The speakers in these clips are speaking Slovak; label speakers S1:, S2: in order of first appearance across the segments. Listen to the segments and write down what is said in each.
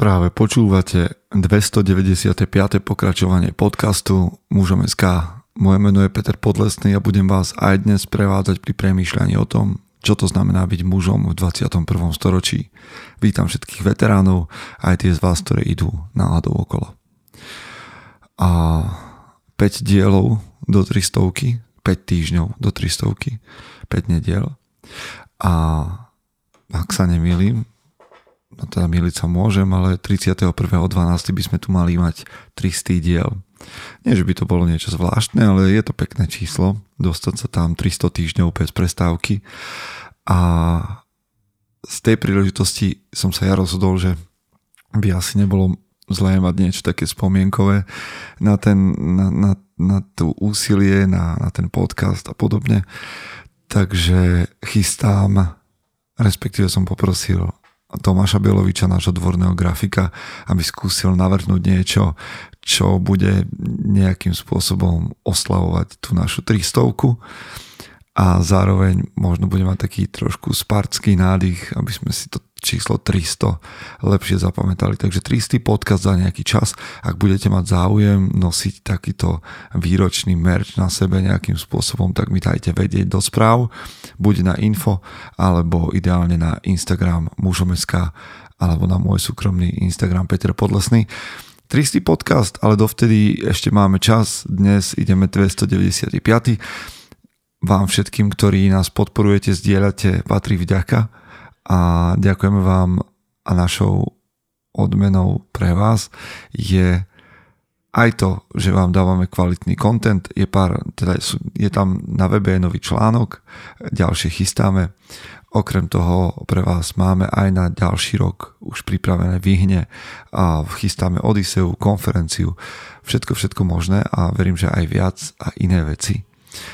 S1: Práve počúvate 295. pokračovanie podcastu Mužom SK. Moje meno je Peter Podlesný a budem vás aj dnes prevádzať pri premýšľaní o tom, čo to znamená byť mužom v 21. storočí. Vítam všetkých veteránov, aj tie z vás, ktoré idú náhodou okolo. A 5 dielov do 300, 5 týždňov do 300, 5 nediel. A ak sa nemýlim, no teda miliť sa môžem, ale 31.12. by sme tu mali mať 300 diel. Nie, že by to bolo niečo zvláštne, ale je to pekné číslo, dostať sa tam 300 týždňov bez prestávky. A z tej príležitosti som sa ja rozhodol, že by asi nebolo zlé mať niečo také spomienkové na, ten, na, na, na tú úsilie, na, na ten podcast a podobne. Takže chystám, respektíve som poprosil Tomáša Bieloviča, nášho dvorného grafika, aby skúsil navrhnúť niečo, čo bude nejakým spôsobom oslavovať tú našu 300 a zároveň možno bude mať taký trošku spartský nádych, aby sme si to číslo 300 lepšie zapamätali. Takže 300 podcast za nejaký čas. Ak budete mať záujem nosiť takýto výročný merch na sebe nejakým spôsobom, tak mi dajte vedieť do správ, buď na info, alebo ideálne na Instagram mužom.sk alebo na môj súkromný Instagram Peter Podlesný. 300 podcast, ale dovtedy ešte máme čas. Dnes ideme 295 vám všetkým, ktorí nás podporujete, zdieľate, patrí vďaka a ďakujeme vám a našou odmenou pre vás je aj to, že vám dávame kvalitný content, je, pár, teda je tam na webe nový článok, ďalšie chystáme. Okrem toho pre vás máme aj na ďalší rok už pripravené vyhne a chystáme Odiseu, konferenciu, všetko, všetko možné a verím, že aj viac a iné veci.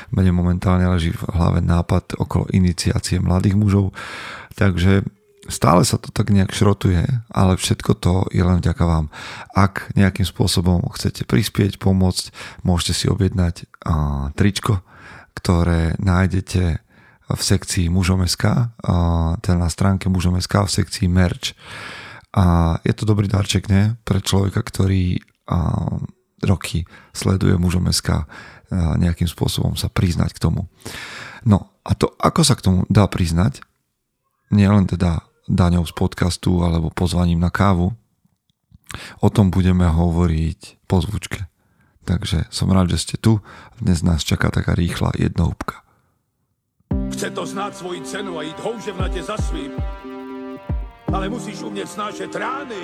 S1: Mne momentálne leží v hlave nápad okolo iniciácie mladých mužov, takže stále sa to tak nejak šrotuje, ale všetko to je len vďaka vám. Ak nejakým spôsobom chcete prispieť, pomôcť, môžete si objednať tričko, ktoré nájdete v sekcii mužom.sk, teda na stránke mužom.sk v sekcii merch. A je to dobrý darček, nie? Pre človeka, ktorý roky sleduje mužom.sk nejakým spôsobom sa priznať k tomu. No a to, ako sa k tomu dá priznať, nielen teda daňou z podcastu alebo pozvaním na kávu, o tom budeme hovoriť po zvučke. Takže som rád, že ste tu. Dnes nás čaká taká rýchla jednohúbka.
S2: Chce to znáť svoji cenu a ísť houževnate za svým. Ale musíš umieť snášať rány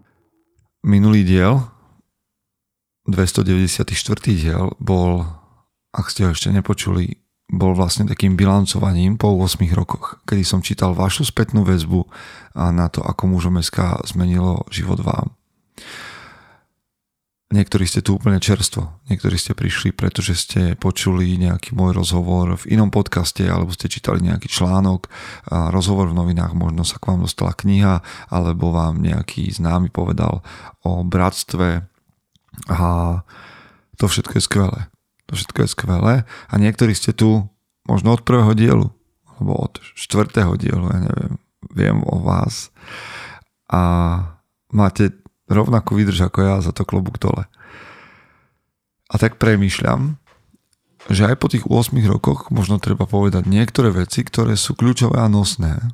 S1: Minulý diel, 294. diel, bol, ak ste ho ešte nepočuli, bol vlastne takým bilancovaním po 8 rokoch, kedy som čítal vašu spätnú väzbu na to, ako mužom SK zmenilo život vám. Niektorí ste tu úplne čerstvo, niektorí ste prišli, pretože ste počuli nejaký môj rozhovor v inom podcaste alebo ste čítali nejaký článok, rozhovor v novinách, možno sa k vám dostala kniha alebo vám nejaký známy povedal o bratstve. A to všetko je skvelé. To všetko je skvelé. A niektorí ste tu možno od prvého dielu alebo od štvrtého dielu, ja neviem, viem o vás. A máte rovnakú vydrž ako ja, za to klobúk dole. A tak premýšľam, že aj po tých 8 rokoch možno treba povedať niektoré veci, ktoré sú kľúčové a nosné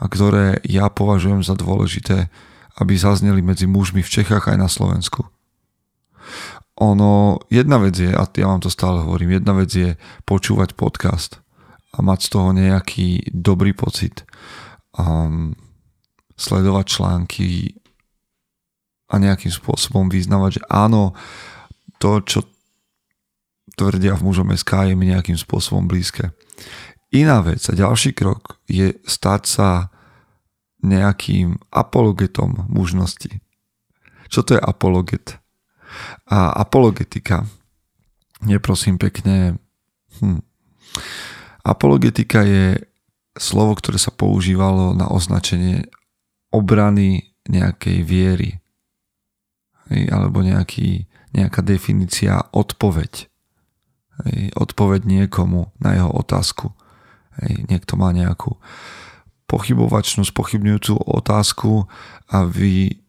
S1: a ktoré ja považujem za dôležité, aby zazneli medzi mužmi v Čechách aj na Slovensku. Ono, jedna vec je, a ja vám to stále hovorím, jedna vec je počúvať podcast a mať z toho nejaký dobrý pocit. Um, sledovať články a nejakým spôsobom vyznávať, že áno, to, čo tvrdia v mužom SK, je mi nejakým spôsobom blízke. Iná vec a ďalší krok je stať sa nejakým apologetom mužnosti. Čo to je apologet? A apologetika je prosím pekne... Hm, apologetika je slovo, ktoré sa používalo na označenie obrany nejakej viery. Alebo nejaký, nejaká definícia odpoveď. Odpoveď niekomu na jeho otázku. Niekto má nejakú pochybovačnú, spochybňujúcu otázku a vy,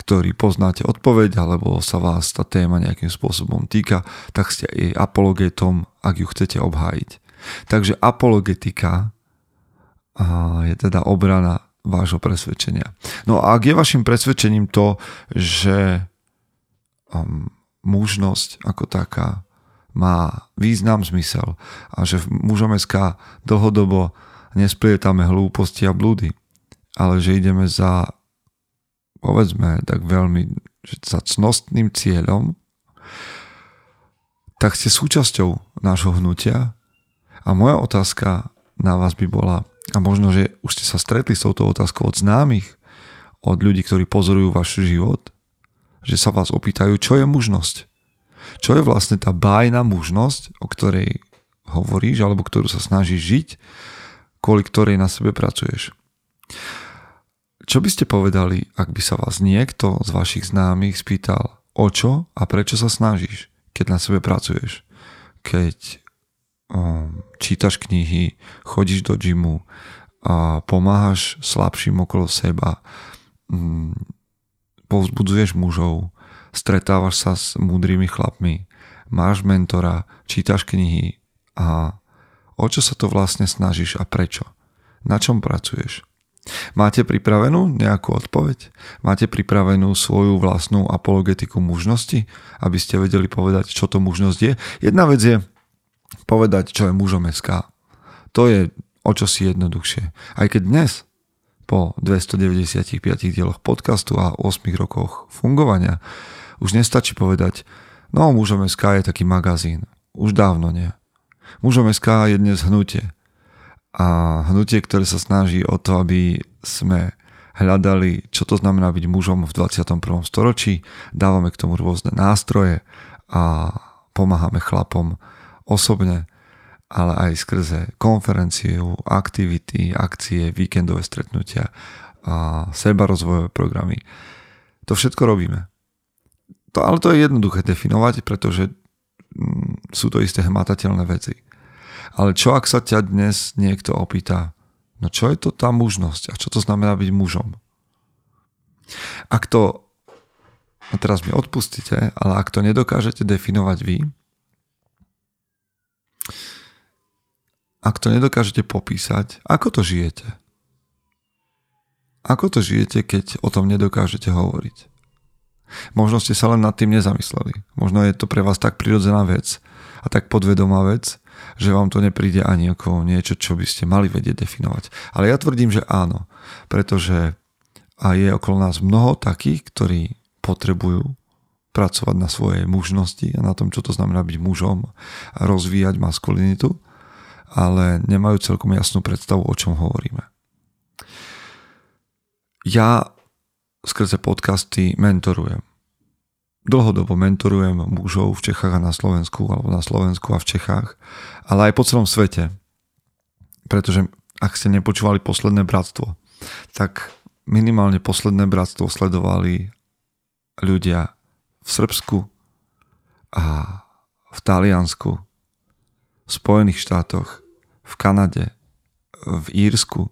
S1: ktorí poznáte odpoveď, alebo sa vás tá téma nejakým spôsobom týka, tak ste jej apologetom, ak ju chcete obhájiť. Takže apologetika je teda obrana vášho presvedčenia. No a ak je vašim presvedčením to, že um, mužnosť ako taká má význam, zmysel a že v mužom SK dlhodobo nesplietame hlúposti a blúdy, ale že ideme za povedzme tak veľmi že za cnostným cieľom, tak ste súčasťou nášho hnutia a moja otázka na vás by bola, a možno, že už ste sa stretli s touto otázkou od známych, od ľudí, ktorí pozorujú váš život, že sa vás opýtajú, čo je mužnosť. Čo je vlastne tá bájna mužnosť, o ktorej hovoríš, alebo ktorú sa snažíš žiť, kvôli ktorej na sebe pracuješ. Čo by ste povedali, ak by sa vás niekto z vašich známych spýtal, o čo a prečo sa snažíš, keď na sebe pracuješ? Keď čítaš knihy, chodíš do gymu pomáhaš slabším okolo seba, um, povzbudzuješ mužov, stretávaš sa s múdrymi chlapmi, máš mentora, čítaš knihy a O čo sa to vlastne snažíš a prečo? Na čom pracuješ? Máte pripravenú nejakú odpoveď? Máte pripravenú svoju vlastnú apologetiku mužnosti, aby ste vedeli povedať, čo to mužnosť je? Jedna vec je povedať, čo je mužom SK. To je o čo si jednoduchšie. Aj keď dnes, po 295 dieloch podcastu a 8 rokoch fungovania, už nestačí povedať, no mužom SK je taký magazín. Už dávno nie. Mužom SK je dnes hnutie. A hnutie, ktoré sa snaží o to, aby sme hľadali, čo to znamená byť mužom v 21. storočí. Dávame k tomu rôzne nástroje a pomáhame chlapom osobne, ale aj skrze konferenciu, aktivity, akcie, víkendové stretnutia a seba rozvojové programy. To všetko robíme. To, ale to je jednoduché definovať, pretože mm, sú to isté hmatateľné veci. Ale čo ak sa ťa dnes niekto opýta, no čo je to tá mužnosť a čo to znamená byť mužom? Ak to, a teraz mi odpustíte, ale ak to nedokážete definovať vy, ak to nedokážete popísať, ako to žijete? Ako to žijete, keď o tom nedokážete hovoriť? Možno ste sa len nad tým nezamysleli. Možno je to pre vás tak prirodzená vec a tak podvedomá vec, že vám to nepríde ani ako niečo, čo by ste mali vedieť definovať. Ale ja tvrdím, že áno, pretože a je okolo nás mnoho takých, ktorí potrebujú pracovať na svojej mužnosti a na tom, čo to znamená byť mužom a rozvíjať maskulinitu, ale nemajú celkom jasnú predstavu, o čom hovoríme. Ja skrze podcasty mentorujem dlhodobo mentorujem mužov v Čechách a na Slovensku, alebo na Slovensku a v Čechách, ale aj po celom svete. Pretože ak ste nepočúvali posledné bratstvo, tak minimálne posledné bratstvo sledovali ľudia v Srbsku a v Taliansku, v Spojených štátoch, v Kanade, v Írsku.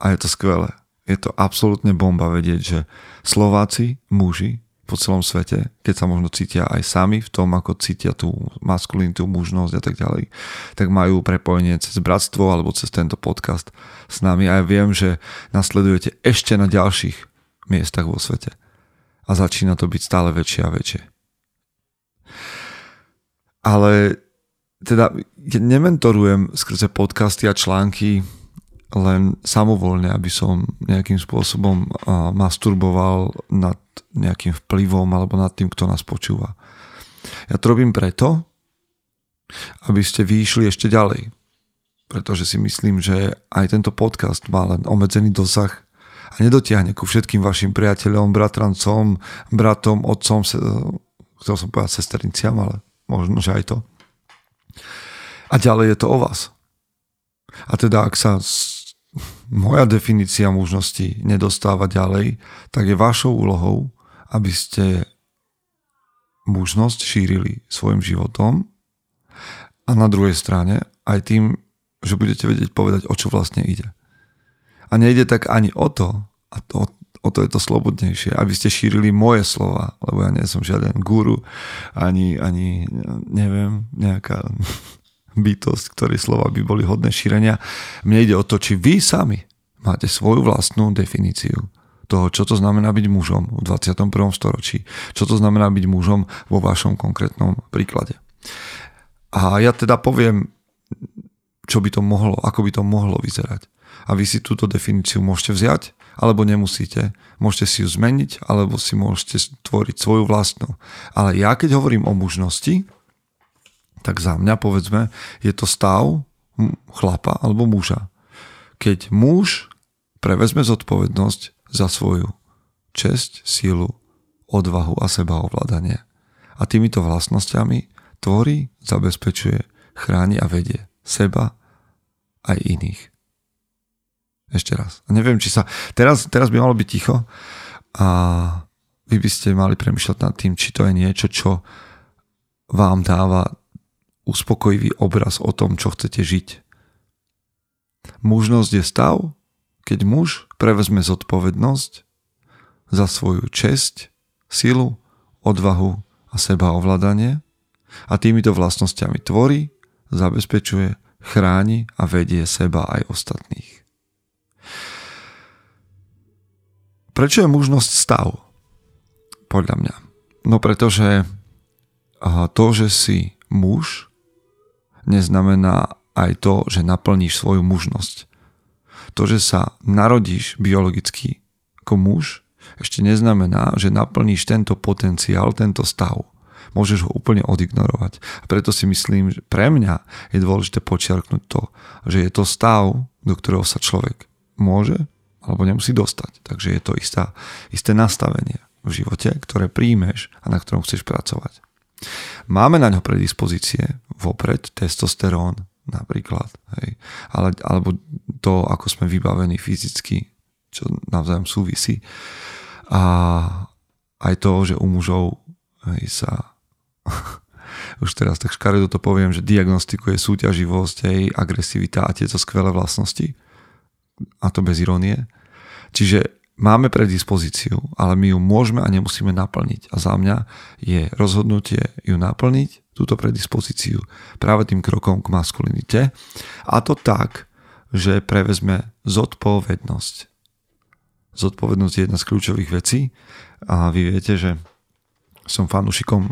S1: A je to skvelé. Je to absolútne bomba vedieť, že Slováci, muži po celom svete, keď sa možno cítia aj sami v tom, ako cítia tú maskulinitu, mužnosť a tak ďalej, tak majú prepojenie cez bratstvo alebo cez tento podcast s nami. A ja viem, že nasledujete ešte na ďalších miestach vo svete a začína to byť stále väčšie a väčšie. Ale teda nementorujem skrze podcasty a články len samovolne, aby som nejakým spôsobom masturboval nad nejakým vplyvom alebo nad tým, kto nás počúva. Ja to robím preto, aby ste vyšli ešte ďalej. pretože si myslím, že aj tento podcast má len obmedzený dosah a nedotiahne ku všetkým vašim priateľom, bratrancom, bratom, otcom, se, chcel som povedať sesterniciam, ale možno, že aj to. A ďalej je to o vás. A teda, ak sa moja definícia možnosti nedostáva ďalej, tak je vašou úlohou, aby ste mužnosť šírili svojim životom a na druhej strane aj tým, že budete vedieť povedať, o čo vlastne ide. A nejde tak ani o to, a to, o to je to slobodnejšie, aby ste šírili moje slova, lebo ja nie som žiaden guru, ani, ani neviem, nejaká bytosť, ktorej slova by boli hodné šírenia. Mne ide o to, či vy sami máte svoju vlastnú definíciu toho, čo to znamená byť mužom v 21. storočí, čo to znamená byť mužom vo vašom konkrétnom príklade. A ja teda poviem, čo by to mohlo, ako by to mohlo vyzerať. A vy si túto definíciu môžete vziať, alebo nemusíte. Môžete si ju zmeniť, alebo si môžete tvoriť svoju vlastnú. Ale ja keď hovorím o mužnosti, tak za mňa povedzme, je to stav chlapa alebo muža. Keď muž prevezme zodpovednosť za svoju česť, sílu, odvahu a sebaovládanie. A týmito vlastnosťami tvorí, zabezpečuje, chráni a vedie seba aj iných. Ešte raz. A neviem, či sa... Teraz, teraz by malo byť ticho a vy by ste mali premyšľať nad tým, či to je niečo, čo vám dáva uspokojivý obraz o tom, čo chcete žiť. Mužnosť je stav, keď muž prevezme zodpovednosť za svoju česť, silu, odvahu a sebaovládanie a týmito vlastnosťami tvorí, zabezpečuje, chráni a vedie seba aj ostatných. Prečo je mužnosť stav? Podľa mňa. No pretože to, že si muž, neznamená aj to, že naplníš svoju mužnosť to, že sa narodíš biologicky ako muž, ešte neznamená, že naplníš tento potenciál, tento stav. Môžeš ho úplne odignorovať. A preto si myslím, že pre mňa je dôležité počiarknúť to, že je to stav, do ktorého sa človek môže alebo nemusí dostať. Takže je to istá, isté nastavenie v živote, ktoré príjmeš a na ktorom chceš pracovať. Máme na ňo predispozície vopred, testosterón, napríklad. Hej. Ale, alebo to, ako sme vybavení fyzicky, čo navzájom súvisí. A aj to, že u mužov hej, sa už teraz tak škaredo to poviem, že diagnostikuje súťaživosť, hej, agresivita a tieto skvelé vlastnosti. A to bez ironie. Čiže máme predispozíciu, ale my ju môžeme a nemusíme naplniť. A za mňa je rozhodnutie ju naplniť, túto predispozíciu, práve tým krokom k maskulinite. A to tak, že prevezme zodpovednosť. Zodpovednosť je jedna z kľúčových vecí a vy viete, že som fanúšikom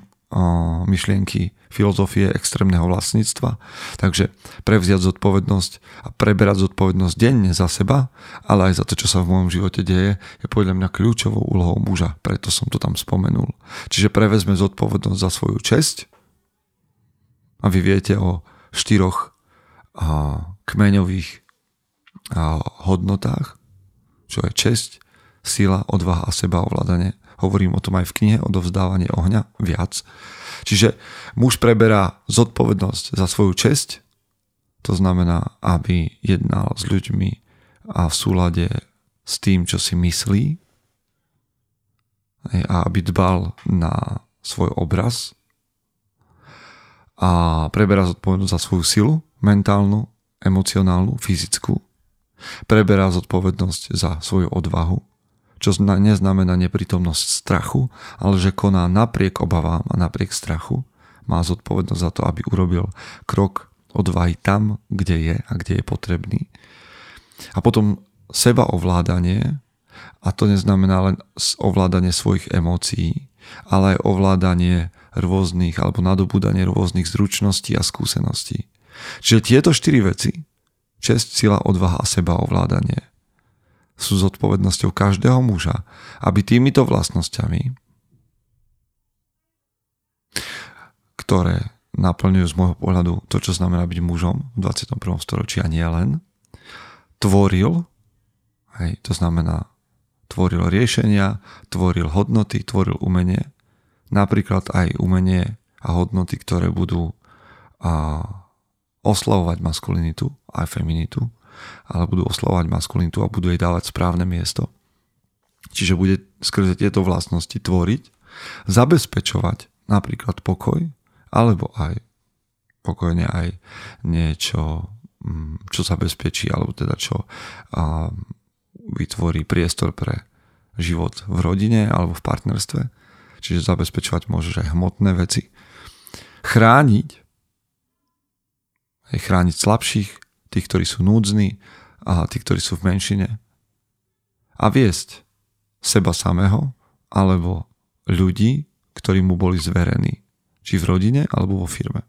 S1: myšlienky filozofie extrémneho vlastníctva. Takže prevziať zodpovednosť a preberať zodpovednosť denne za seba, ale aj za to, čo sa v môjom živote deje, je podľa mňa kľúčovou úlohou muža. Preto som to tam spomenul. Čiže prevezme zodpovednosť za svoju česť a vy viete o štyroch kmeňových hodnotách, čo je česť, sila, odvaha a sebaovládanie Hovorím o tom aj v knihe Odovzdávanie ohňa viac. Čiže muž preberá zodpovednosť za svoju česť, to znamená, aby jednal s ľuďmi a v súlade s tým, čo si myslí a aby dbal na svoj obraz a preberá zodpovednosť za svoju silu, mentálnu, emocionálnu, fyzickú. Preberá zodpovednosť za svoju odvahu, čo neznamená neprítomnosť strachu, ale že koná napriek obavám a napriek strachu, má zodpovednosť za to, aby urobil krok odvahy tam, kde je a kde je potrebný. A potom seba ovládanie, a to neznamená len ovládanie svojich emócií, ale aj ovládanie rôznych alebo nadobúdanie rôznych zručností a skúseností. Čiže tieto štyri veci, čest, sila, odvaha a seba ovládanie, sú zodpovednosťou každého muža, aby týmito vlastnosťami, ktoré naplňujú z môjho pohľadu to, čo znamená byť mužom v 21. storočí a nie len. Tvoril, hej, to znamená tvoril riešenia, tvoril hodnoty, tvoril umenie, napríklad aj umenie a hodnoty, ktoré budú a, oslavovať maskulinitu aj feminitu, ale budú oslavovať maskulinitu a budú jej dávať správne miesto. Čiže bude skrze tieto vlastnosti tvoriť, zabezpečovať napríklad pokoj, alebo aj pokojne aj niečo, mm, čo zabezpečí, alebo teda čo vytvorí priestor pre život v rodine alebo v partnerstve. Čiže zabezpečovať môžeš aj hmotné veci. Chrániť, aj chrániť slabších, tých, ktorí sú núdzni a tí, ktorí sú v menšine. A viesť seba samého alebo ľudí, ktorí mu boli zverení. Či v rodine alebo vo firme.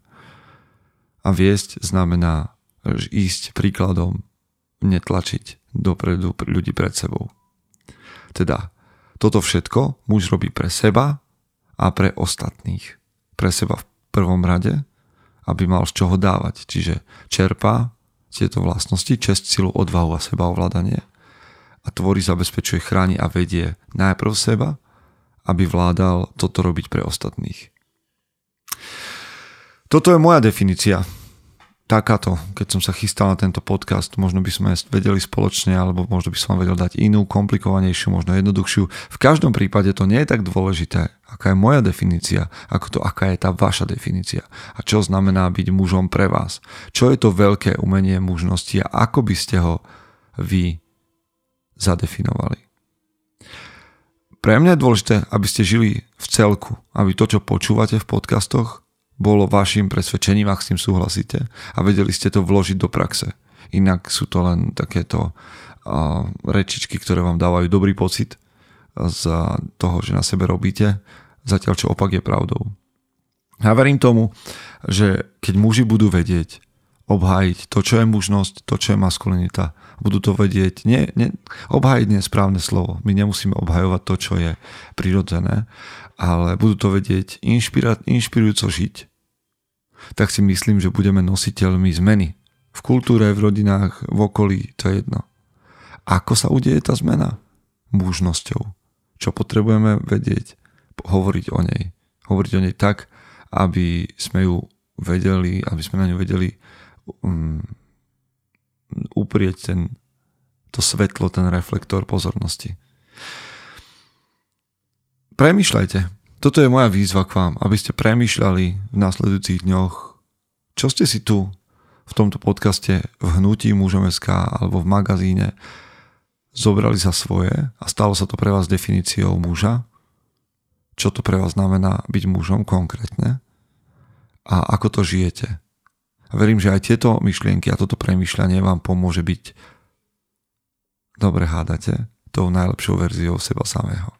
S1: A viesť znamená ísť príkladom, netlačiť dopredu ľudí pred sebou. Teda toto všetko muž robí pre seba a pre ostatných. Pre seba v prvom rade, aby mal z čoho dávať. Čiže čerpá tieto vlastnosti, čest, silu, odvahu a sebaovládanie a tvorí, zabezpečuje, chráni a vedie najprv seba, aby vládal toto robiť pre ostatných. Toto je moja definícia takáto, keď som sa chystal na tento podcast, možno by sme vedeli spoločne, alebo možno by som vám vedel dať inú, komplikovanejšiu, možno jednoduchšiu. V každom prípade to nie je tak dôležité, aká je moja definícia, ako to, aká je tá vaša definícia. A čo znamená byť mužom pre vás. Čo je to veľké umenie mužnosti a ako by ste ho vy zadefinovali. Pre mňa je dôležité, aby ste žili v celku, aby to, čo počúvate v podcastoch, bolo vašim presvedčením, ak s tým súhlasíte a vedeli ste to vložiť do praxe. Inak sú to len takéto uh, rečičky, ktoré vám dávajú dobrý pocit z toho, že na sebe robíte, zatiaľ čo opak je pravdou. Ja verím tomu, že keď muži budú vedieť obhájiť to, čo je mužnosť, to, čo je maskulinita, budú to vedieť, nie, nie, obhájiť nie je správne slovo, my nemusíme obhajovať to, čo je prirodzené, ale budú to vedieť inšpirujúco žiť tak si myslím, že budeme nositeľmi zmeny. V kultúre, v rodinách, v okolí, to je jedno. Ako sa udeje tá zmena? Mužnosťou. Čo potrebujeme vedieť? Hovoriť o nej. Hovoriť o nej tak, aby sme ju vedeli, aby sme na ňu vedeli um, uprieť ten, to svetlo, ten reflektor pozornosti. Premýšľajte, toto je moja výzva k vám, aby ste premýšľali v následujúcich dňoch, čo ste si tu v tomto podcaste v Hnutí mužom SK alebo v magazíne zobrali za svoje a stalo sa to pre vás definíciou muža, čo to pre vás znamená byť mužom konkrétne a ako to žijete. Verím, že aj tieto myšlienky a toto premýšľanie vám pomôže byť dobre hádate tou najlepšou verziou seba samého.